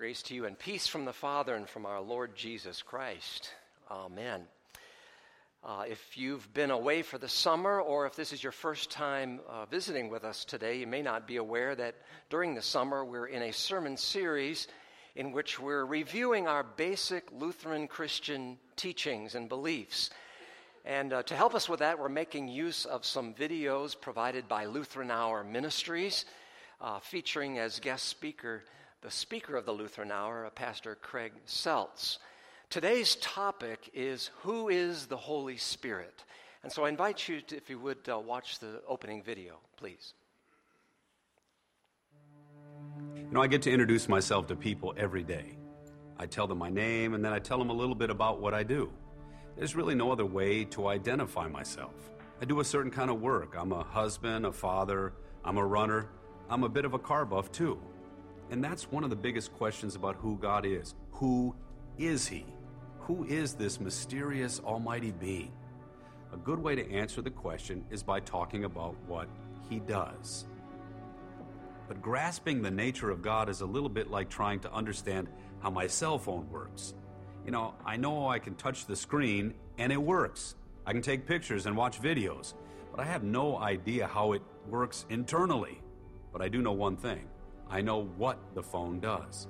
Grace to you and peace from the Father and from our Lord Jesus Christ. Amen. Uh, if you've been away for the summer or if this is your first time uh, visiting with us today, you may not be aware that during the summer we're in a sermon series in which we're reviewing our basic Lutheran Christian teachings and beliefs. And uh, to help us with that, we're making use of some videos provided by Lutheran Hour Ministries, uh, featuring as guest speaker the speaker of the Lutheran Hour, Pastor Greg Seltz. Today's topic is Who is the Holy Spirit? And so I invite you, to, if you would, uh, watch the opening video, please. You know, I get to introduce myself to people every day. I tell them my name and then I tell them a little bit about what I do. There's really no other way to identify myself. I do a certain kind of work. I'm a husband, a father, I'm a runner, I'm a bit of a car buff too. And that's one of the biggest questions about who God is. Who is He? Who is this mysterious Almighty Being? A good way to answer the question is by talking about what He does. But grasping the nature of God is a little bit like trying to understand how my cell phone works. You know, I know I can touch the screen and it works. I can take pictures and watch videos, but I have no idea how it works internally. But I do know one thing I know what the phone does.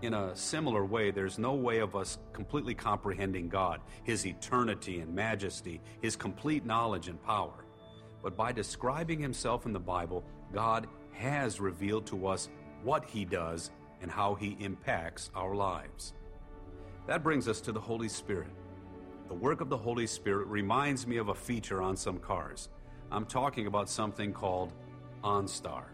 In a similar way, there's no way of us completely comprehending God, His eternity and majesty, His complete knowledge and power. But by describing Himself in the Bible, God has revealed to us what He does and how He impacts our lives. That brings us to the Holy Spirit. The work of the Holy Spirit reminds me of a feature on some cars. I'm talking about something called OnStar.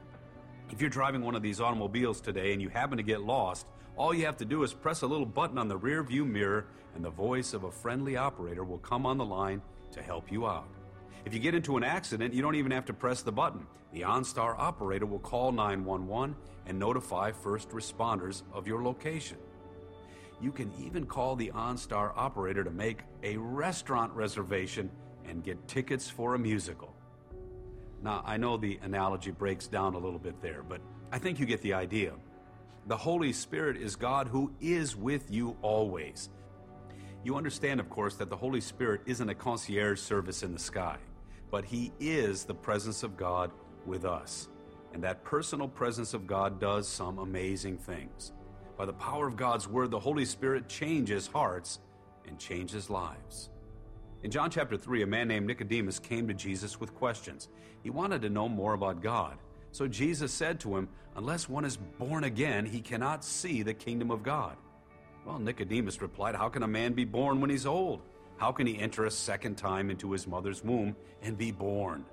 If you're driving one of these automobiles today and you happen to get lost, all you have to do is press a little button on the rear view mirror and the voice of a friendly operator will come on the line to help you out. If you get into an accident, you don't even have to press the button. The OnStar operator will call 911 and notify first responders of your location. You can even call the OnStar operator to make a restaurant reservation and get tickets for a musical. Now, I know the analogy breaks down a little bit there, but I think you get the idea. The Holy Spirit is God who is with you always. You understand, of course, that the Holy Spirit isn't a concierge service in the sky, but He is the presence of God with us. And that personal presence of God does some amazing things. By the power of God's Word, the Holy Spirit changes hearts and changes lives. In John chapter 3, a man named Nicodemus came to Jesus with questions. He wanted to know more about God. So Jesus said to him, Unless one is born again, he cannot see the kingdom of God. Well, Nicodemus replied, How can a man be born when he's old? How can he enter a second time into his mother's womb and be born?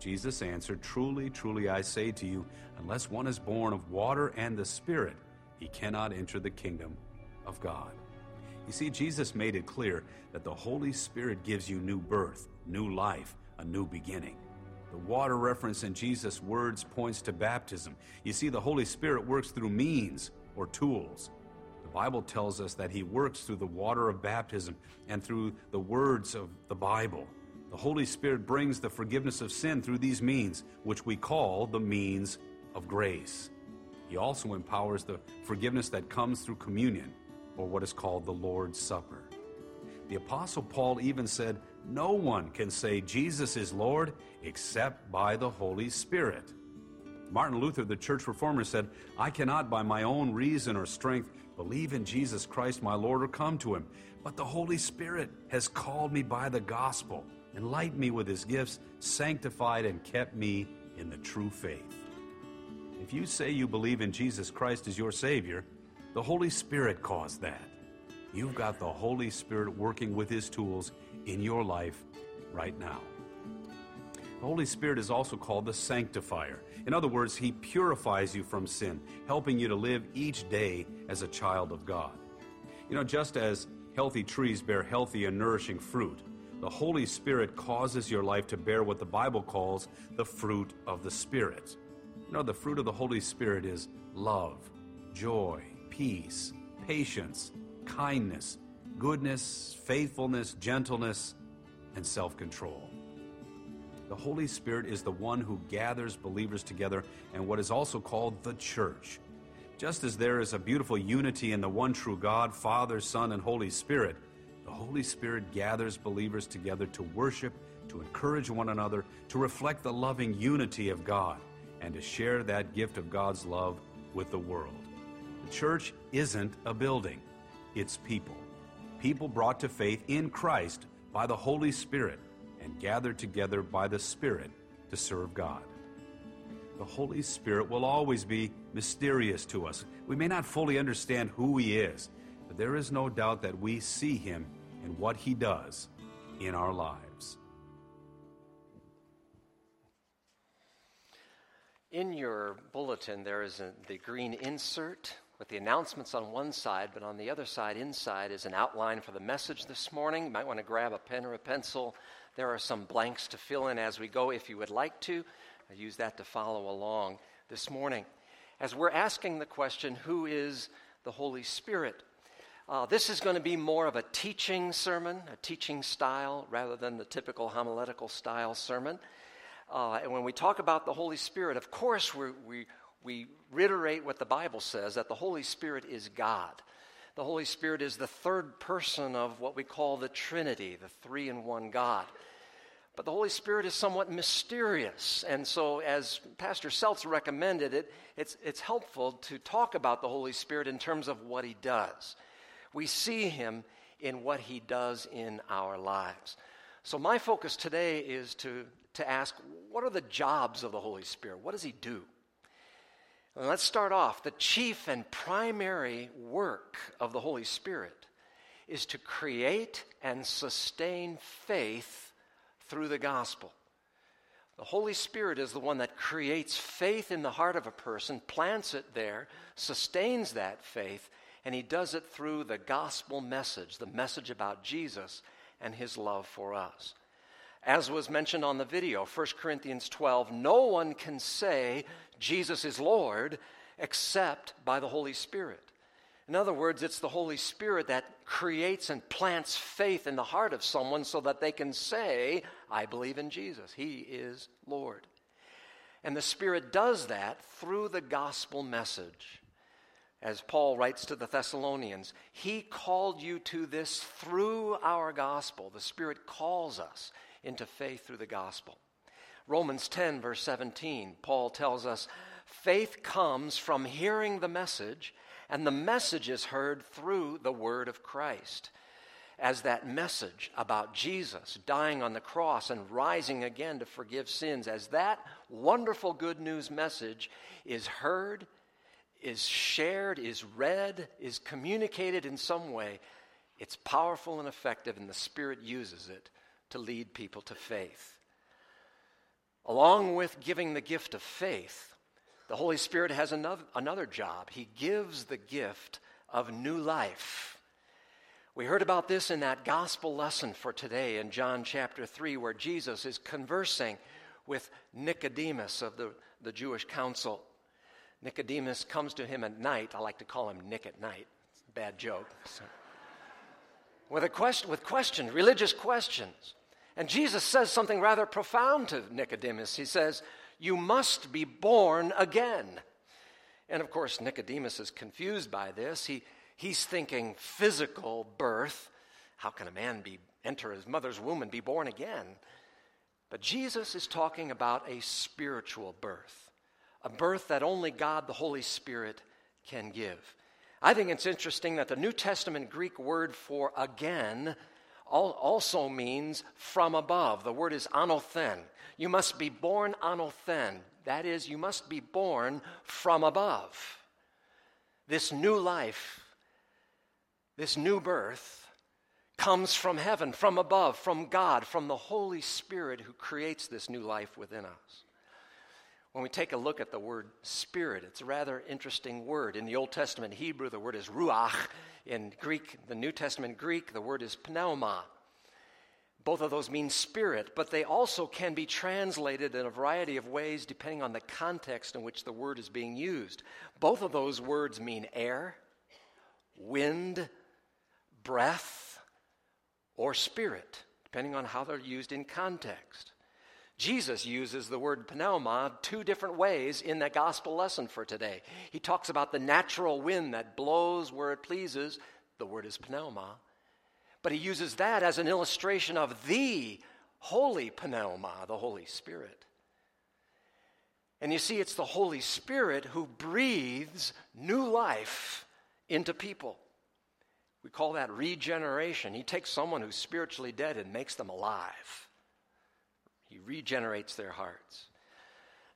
Jesus answered, Truly, truly, I say to you, unless one is born of water and the Spirit, he cannot enter the kingdom of God. You see, Jesus made it clear that the Holy Spirit gives you new birth, new life, a new beginning. The water reference in Jesus' words points to baptism. You see, the Holy Spirit works through means or tools. The Bible tells us that He works through the water of baptism and through the words of the Bible. The Holy Spirit brings the forgiveness of sin through these means, which we call the means of grace. He also empowers the forgiveness that comes through communion or what is called the Lord's Supper. The Apostle Paul even said, No one can say Jesus is Lord except by the Holy Spirit. Martin Luther, the church reformer, said, I cannot by my own reason or strength believe in Jesus Christ my Lord or come to him, but the Holy Spirit has called me by the gospel, enlightened me with his gifts, sanctified and kept me in the true faith. If you say you believe in Jesus Christ as your Savior, the Holy Spirit caused that. You've got the Holy Spirit working with His tools in your life right now. The Holy Spirit is also called the sanctifier. In other words, He purifies you from sin, helping you to live each day as a child of God. You know, just as healthy trees bear healthy and nourishing fruit, the Holy Spirit causes your life to bear what the Bible calls the fruit of the Spirit. You know, the fruit of the Holy Spirit is love, joy, peace, patience, kindness, goodness, faithfulness, gentleness, and self control. The Holy Spirit is the one who gathers believers together in what is also called the church. Just as there is a beautiful unity in the one true God, Father, Son, and Holy Spirit, the Holy Spirit gathers believers together to worship, to encourage one another, to reflect the loving unity of God, and to share that gift of God's love with the world. Church isn't a building, it's people. People brought to faith in Christ by the Holy Spirit and gathered together by the Spirit to serve God. The Holy Spirit will always be mysterious to us. We may not fully understand who He is, but there is no doubt that we see Him and what He does in our lives. In your bulletin, there is a, the green insert with the announcements on one side, but on the other side, inside, is an outline for the message this morning. You might want to grab a pen or a pencil. There are some blanks to fill in as we go if you would like to. I use that to follow along this morning. As we're asking the question, who is the Holy Spirit? Uh, this is going to be more of a teaching sermon, a teaching style, rather than the typical homiletical style sermon. Uh, and when we talk about the Holy Spirit, of course, we we, we reiterate what the Bible says that the Holy Spirit is God. The Holy Spirit is the third person of what we call the Trinity, the three in one God. But the Holy Spirit is somewhat mysterious. And so, as Pastor Seltz recommended it, it's, it's helpful to talk about the Holy Spirit in terms of what he does. We see him in what he does in our lives. So, my focus today is to, to ask what are the jobs of the Holy Spirit? What does he do? Let's start off. The chief and primary work of the Holy Spirit is to create and sustain faith through the gospel. The Holy Spirit is the one that creates faith in the heart of a person, plants it there, sustains that faith, and he does it through the gospel message, the message about Jesus and his love for us. As was mentioned on the video, 1 Corinthians 12, no one can say Jesus is Lord except by the Holy Spirit. In other words, it's the Holy Spirit that creates and plants faith in the heart of someone so that they can say, I believe in Jesus. He is Lord. And the Spirit does that through the gospel message. As Paul writes to the Thessalonians, He called you to this through our gospel. The Spirit calls us into faith through the gospel. Romans 10, verse 17, Paul tells us faith comes from hearing the message, and the message is heard through the word of Christ. As that message about Jesus dying on the cross and rising again to forgive sins, as that wonderful good news message is heard, is shared, is read, is communicated in some way, it's powerful and effective, and the Spirit uses it to lead people to faith. Along with giving the gift of faith, the Holy Spirit has another, another job. He gives the gift of new life. We heard about this in that gospel lesson for today in John chapter 3, where Jesus is conversing with Nicodemus of the, the Jewish council. Nicodemus comes to him at night. I like to call him Nick at night. Bad joke. So. With, a question, with questions, religious questions. And Jesus says something rather profound to Nicodemus. He says, You must be born again. And of course, Nicodemus is confused by this. He, he's thinking physical birth. How can a man be, enter his mother's womb and be born again? But Jesus is talking about a spiritual birth, a birth that only God, the Holy Spirit, can give. I think it's interesting that the New Testament Greek word for again also means from above. The word is anothen. You must be born anothen. That is, you must be born from above. This new life, this new birth, comes from heaven, from above, from God, from the Holy Spirit who creates this new life within us. When we take a look at the word spirit, it's a rather interesting word. In the Old Testament Hebrew, the word is ruach. In Greek, the New Testament Greek, the word is pneuma. Both of those mean spirit, but they also can be translated in a variety of ways depending on the context in which the word is being used. Both of those words mean air, wind, breath, or spirit, depending on how they're used in context. Jesus uses the word pneuma two different ways in that gospel lesson for today. He talks about the natural wind that blows where it pleases. The word is pneuma. But he uses that as an illustration of the holy pneuma, the Holy Spirit. And you see, it's the Holy Spirit who breathes new life into people. We call that regeneration. He takes someone who's spiritually dead and makes them alive. He regenerates their hearts.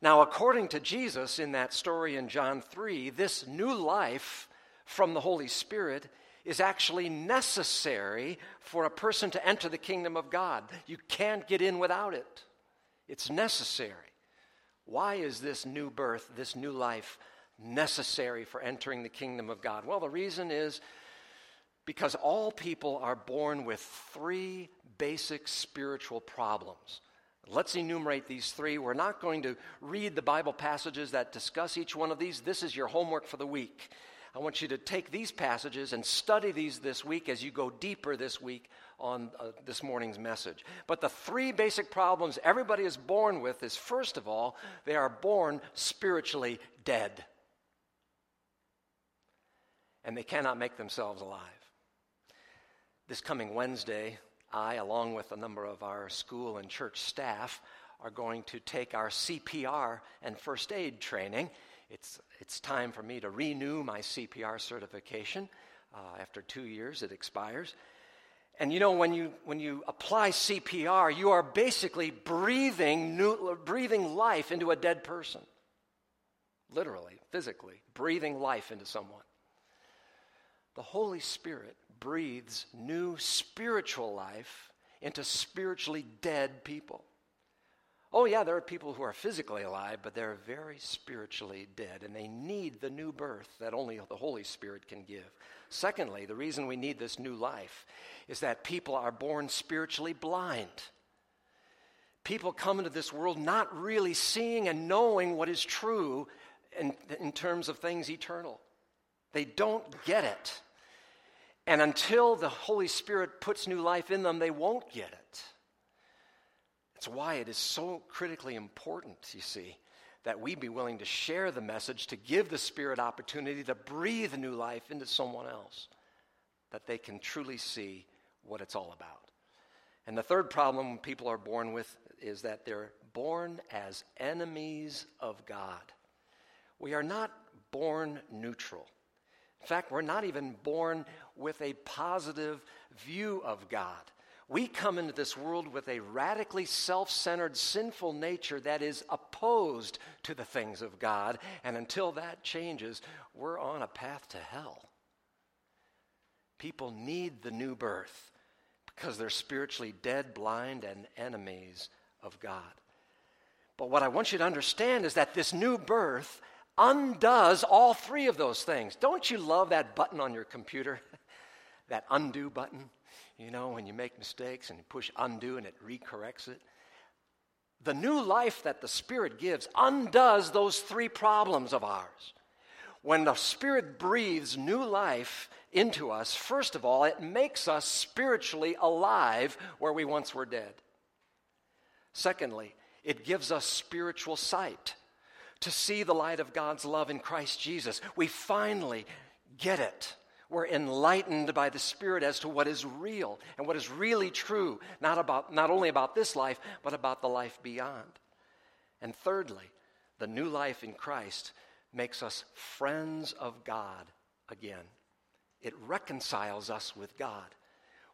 Now, according to Jesus in that story in John 3, this new life from the Holy Spirit is actually necessary for a person to enter the kingdom of God. You can't get in without it, it's necessary. Why is this new birth, this new life, necessary for entering the kingdom of God? Well, the reason is because all people are born with three basic spiritual problems. Let's enumerate these three. We're not going to read the Bible passages that discuss each one of these. This is your homework for the week. I want you to take these passages and study these this week as you go deeper this week on uh, this morning's message. But the three basic problems everybody is born with is first of all, they are born spiritually dead. And they cannot make themselves alive. This coming Wednesday, I, along with a number of our school and church staff, are going to take our CPR and first aid training. It's, it's time for me to renew my CPR certification. Uh, after two years, it expires. And you know, when you, when you apply CPR, you are basically breathing, new, breathing life into a dead person. Literally, physically, breathing life into someone. The Holy Spirit breathes new spiritual life into spiritually dead people. Oh, yeah, there are people who are physically alive, but they're very spiritually dead, and they need the new birth that only the Holy Spirit can give. Secondly, the reason we need this new life is that people are born spiritually blind. People come into this world not really seeing and knowing what is true in, in terms of things eternal. They don't get it. And until the Holy Spirit puts new life in them, they won't get it. That's why it is so critically important, you see, that we be willing to share the message, to give the Spirit opportunity to breathe new life into someone else, that they can truly see what it's all about. And the third problem people are born with is that they're born as enemies of God. We are not born neutral. In fact, we're not even born with a positive view of God. We come into this world with a radically self centered, sinful nature that is opposed to the things of God. And until that changes, we're on a path to hell. People need the new birth because they're spiritually dead, blind, and enemies of God. But what I want you to understand is that this new birth undoes all three of those things. Don't you love that button on your computer? that undo button? You know, when you make mistakes and you push undo and it recorrects it. The new life that the Spirit gives undoes those three problems of ours. When the Spirit breathes new life into us, first of all, it makes us spiritually alive where we once were dead. Secondly, it gives us spiritual sight to see the light of God's love in Christ Jesus. We finally get it. We're enlightened by the Spirit as to what is real and what is really true, not, about, not only about this life, but about the life beyond. And thirdly, the new life in Christ makes us friends of God again. It reconciles us with God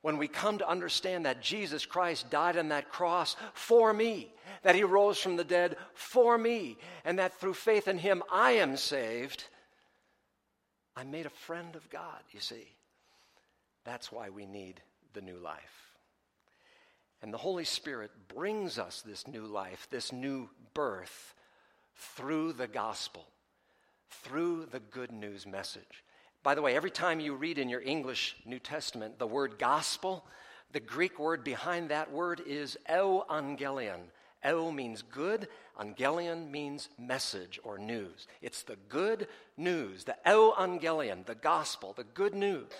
when we come to understand that Jesus Christ died on that cross for me, that he rose from the dead for me, and that through faith in him I am saved, I'm made a friend of God, you see. That's why we need the new life. And the Holy Spirit brings us this new life, this new birth, through the gospel, through the good news message. By the way, every time you read in your English New Testament the word gospel, the Greek word behind that word is euangelion. Eu means good, angelion means message or news. It's the good news, the euangelion, the gospel, the good news.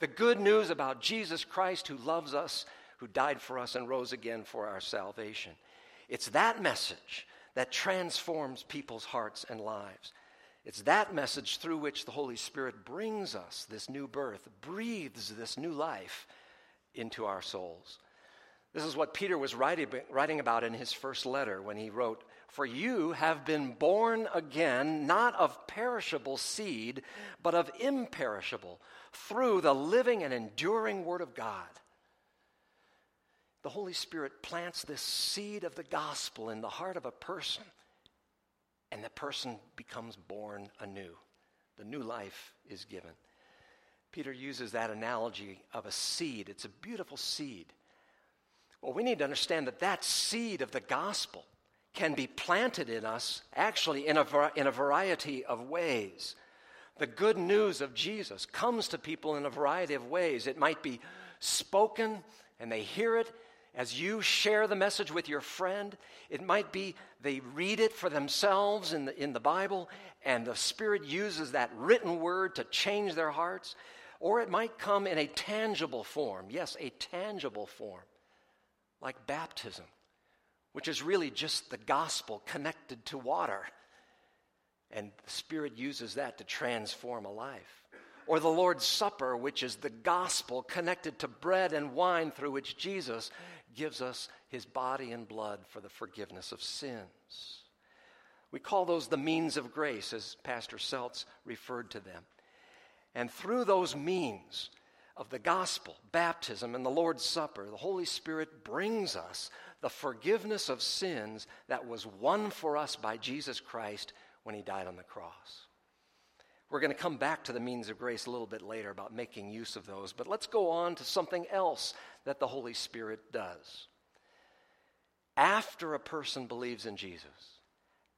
The good news about Jesus Christ who loves us, who died for us and rose again for our salvation. It's that message that transforms people's hearts and lives. It's that message through which the Holy Spirit brings us this new birth, breathes this new life into our souls. This is what Peter was writing, about in his first letter when he wrote, For you have been born again, not of perishable seed, but of imperishable, through the living and enduring Word of God. The Holy Spirit plants this seed of the gospel in the heart of a person, and the person becomes born anew. The new life is given. Peter uses that analogy of a seed. It's a beautiful seed. Well, we need to understand that that seed of the gospel can be planted in us actually in a, in a variety of ways. The good news of Jesus comes to people in a variety of ways. It might be spoken and they hear it as you share the message with your friend. It might be they read it for themselves in the, in the Bible and the Spirit uses that written word to change their hearts. Or it might come in a tangible form. Yes, a tangible form, like baptism, which is really just the gospel connected to water. And the Spirit uses that to transform a life. Or the Lord's Supper, which is the gospel connected to bread and wine through which Jesus gives us his body and blood for the forgiveness of sins. We call those the means of grace, as Pastor Seltz referred to them. And through those means of the gospel, baptism, and the Lord's Supper, the Holy Spirit brings us the forgiveness of sins that was won for us by Jesus Christ when he died on the cross. We're going to come back to the means of grace a little bit later about making use of those, but let's go on to something else that the Holy Spirit does. After a person believes in Jesus,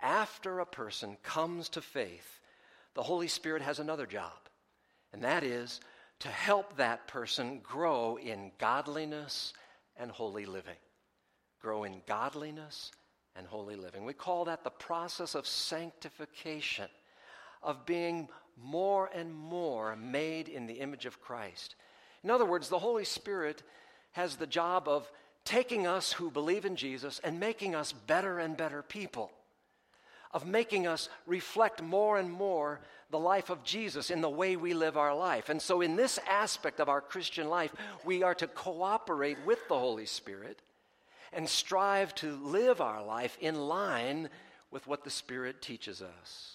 after a person comes to faith, the Holy Spirit has another job and that is to help that person grow in godliness and holy living. Grow in godliness and holy living. We call that the process of sanctification, of being more and more made in the image of Christ. In other words, the Holy Spirit has the job of taking us who believe in Jesus and making us better and better people, of making us reflect more and more the life of Jesus in the way we live our life. And so, in this aspect of our Christian life, we are to cooperate with the Holy Spirit and strive to live our life in line with what the Spirit teaches us.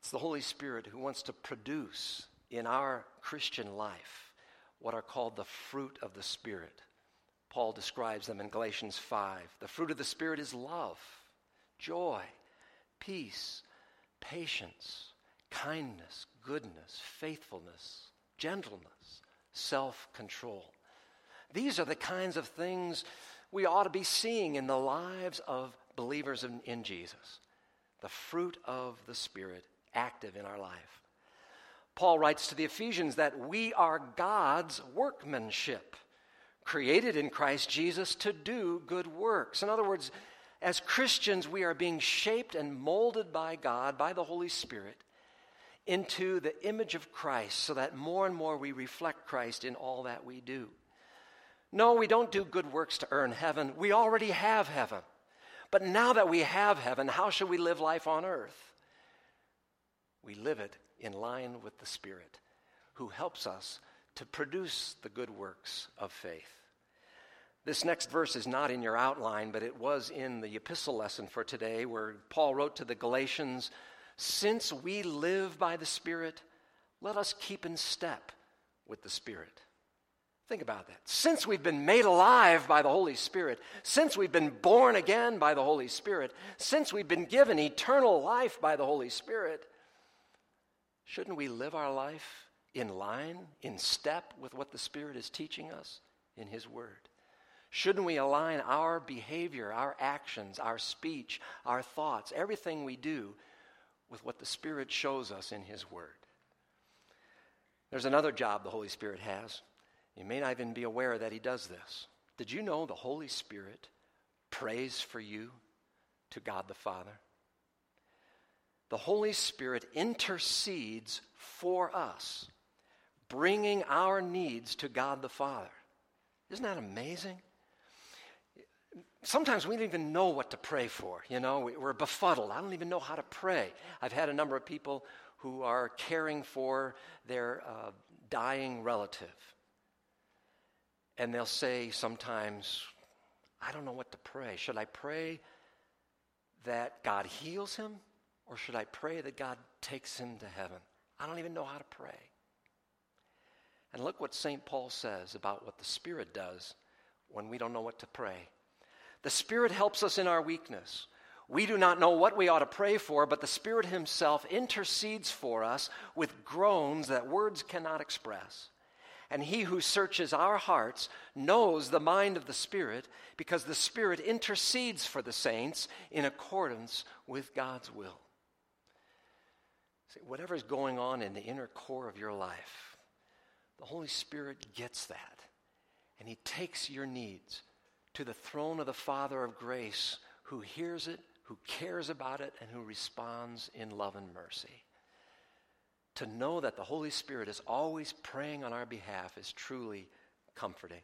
It's the Holy Spirit who wants to produce in our Christian life what are called the fruit of the Spirit. Paul describes them in Galatians 5. The fruit of the Spirit is love, joy, peace, patience kindness, goodness, faithfulness, gentleness, self control. These are the kinds of things we ought to be seeing in the lives of believers in, in Jesus. The fruit of the Spirit active in our life. Paul writes to the Ephesians that we are God's workmanship, created in Christ Jesus to do good works. In other words, as Christians, we are being shaped and molded by God, by the Holy Spirit, into the image of Christ so that more and more we reflect Christ in all that we do. No, we don't do good works to earn heaven. We already have heaven. But now that we have heaven, how should we live life on earth? We live it in line with the Spirit who helps us to produce the good works of faith. This next verse is not in your outline, but it was in the epistle lesson for today where Paul wrote to the Galatians since we live by the Spirit, let us keep in step with the Spirit. Think about that. Since we've been made alive by the Holy Spirit, since we've been born again by the Holy Spirit, since we've been given eternal life by the Holy Spirit, shouldn't we live our life in line, in step with what the Spirit is teaching us in His Word? Shouldn't we align our behavior, our actions, our speech, our thoughts, everything we do with what the Spirit shows us in His Word. There's another job the Holy Spirit has. You may not even be aware that He does this. Did you know the Holy Spirit prays for you to God the Father? The Holy Spirit intercedes for us, bringing our needs to God the Father. Isn't that amazing? sometimes we don't even know what to pray for. You know, we're befuddled. I don't even know how to pray. I've had a number of people who are caring for their uh, dying relative. And they'll say sometimes, I don't know what to pray. Should I pray that God heals him, or should I pray that God takes him to heaven? I don't even know how to pray. And look what St. Paul says about what the Spirit does when we don't know what to pray. The Spirit helps us in our weakness. We do not know what we ought to pray for, but the Spirit Himself intercedes for us with groans that words cannot express. And He who searches our hearts knows the mind of the Spirit because the Spirit intercedes for the saints in accordance with God's will. See, whatever's going on in the inner core of your life, the Holy Spirit gets that. And He takes your needs to the throne of the Father of grace who hears it, who cares about it, and who responds in love and mercy. To know that the Holy Spirit is always praying on our behalf is truly comforting.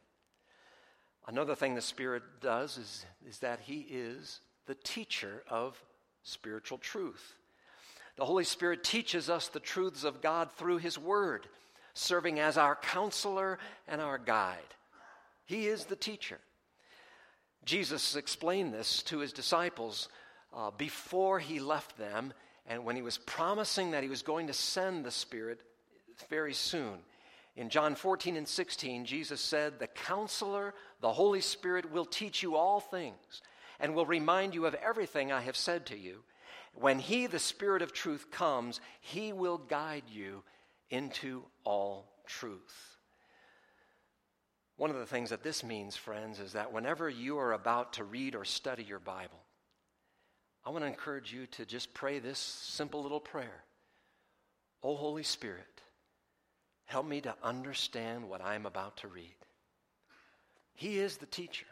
Another thing the Spirit does is, is that He is the teacher of spiritual truth. The Holy Spirit teaches us the truths of God through His Word, serving as our counselor and our guide. He is the teacher. Jesus explained this to his disciples uh, before he left them and when he was promising that he was going to send the Spirit very soon. In John 14 and 16, Jesus said, The counselor, the Holy Spirit, will teach you all things and will remind you of everything I have said to you. When he, the Spirit of truth, comes, he will guide you into all truth. One of the things that this means, friends, is that whenever you are about to read or study your Bible, I want to encourage you to just pray this simple little prayer. Oh, Holy Spirit, help me to understand what I'm about to read. He is the teacher.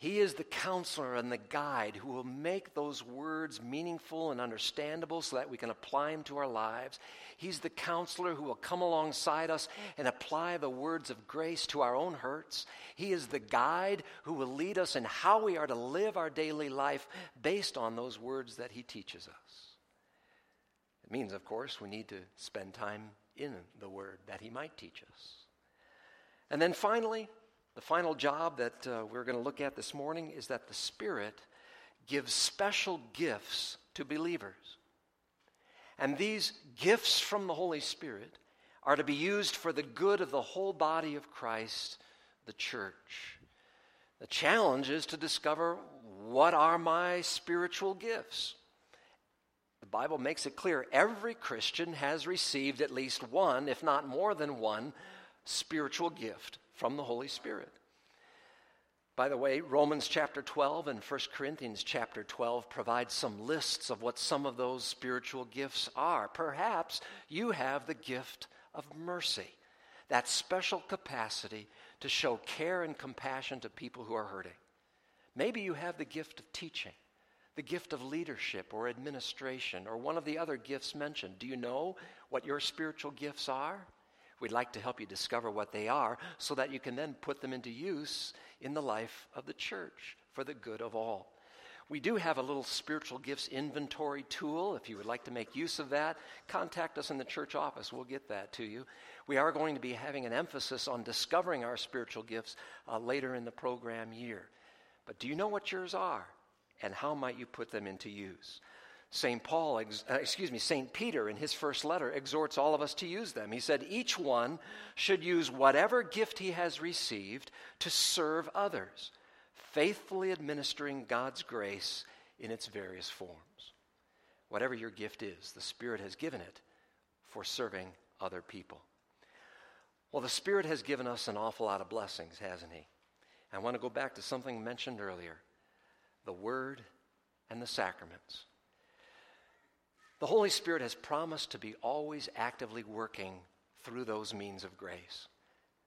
He is the counselor and the guide who will make those words meaningful and understandable so that we can apply them to our lives. He's the counselor who will come alongside us and apply the words of grace to our own hurts. He is the guide who will lead us in how we are to live our daily life based on those words that He teaches us. It means, of course, we need to spend time in the Word that He might teach us. And then finally, the final job that uh, we're going to look at this morning is that the Spirit gives special gifts to believers. And these gifts from the Holy Spirit are to be used for the good of the whole body of Christ, the church. The challenge is to discover what are my spiritual gifts. The Bible makes it clear every Christian has received at least one, if not more than one, spiritual gift from the Holy Spirit. By the way, Romans chapter 12 and 1 Corinthians chapter 12 provide some lists of what some of those spiritual gifts are. Perhaps you have the gift of mercy, that special capacity to show care and compassion to people who are hurting. Maybe you have the gift of teaching, the gift of leadership or administration, or one of the other gifts mentioned. Do you know what your spiritual gifts are? We'd like to help you discover what they are so that you can then put them into use in the life of the church for the good of all. We do have a little spiritual gifts inventory tool. If you would like to make use of that, contact us in the church office. We'll get that to you. We are going to be having an emphasis on discovering our spiritual gifts uh, later in the program year. But do you know what yours are? And how might you put them into use? St. Paul, uh, excuse me, St. Peter in his first letter exhorts all of us to use them. He said, Each one should use whatever gift he has received to serve others, faithfully administering God's grace in its various forms. Whatever your gift is, the Spirit has given it for serving other people. Well, the Spirit has given us an awful lot of blessings, hasn't He? I want to go back to something mentioned earlier the Word and the sacraments. The Holy Spirit has promised to be always actively working through those means of grace.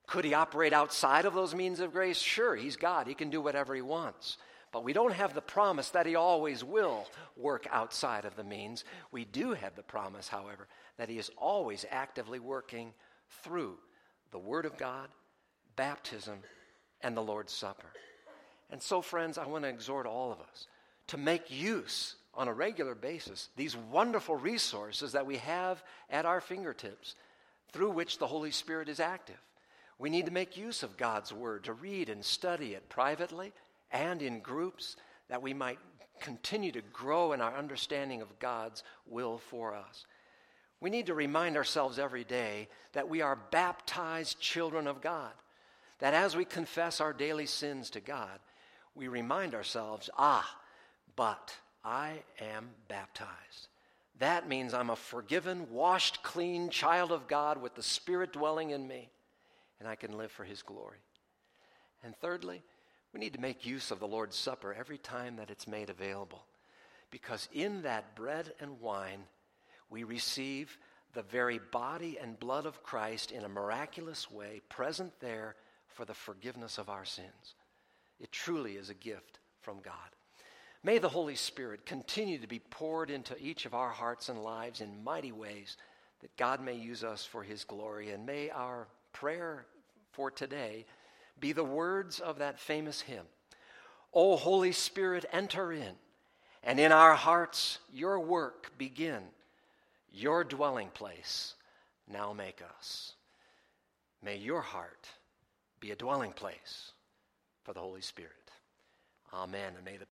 Could he operate outside of those means of grace? Sure, he's God. He can do whatever he wants. But we don't have the promise that he always will work outside of the means. We do have the promise, however, that he is always actively working through the Word of God, baptism, and the Lord's Supper. And so, friends, I want to exhort all of us to make use on a regular basis these wonderful resources that we have at our fingertips through which the Holy Spirit is active. We need to make use of God's Word to read and study it privately and in groups that we might continue to grow in our understanding of God's will for us. We need to remind ourselves every day that we are baptized children of God, that as we confess our daily sins to God, we remind ourselves, ah, but I am baptized. That means I'm a forgiven, washed, clean child of God with the Spirit dwelling in me, and I can live for His glory. And thirdly, we need to make use of the Lord's Supper every time that it's made available. Because in that bread and wine, we receive the very body and blood of Christ in a miraculous way, present there for the forgiveness of our sins. It truly is a gift from God. May the Holy Spirit continue to be poured into each of our hearts and lives in mighty ways that God may use us for His glory. And may our prayer for today be the words of that famous hymn O Holy Spirit, enter in, and in our hearts your work begin. Your dwelling place now make us. May your heart be a dwelling place for the Holy Spirit. Amen. And may the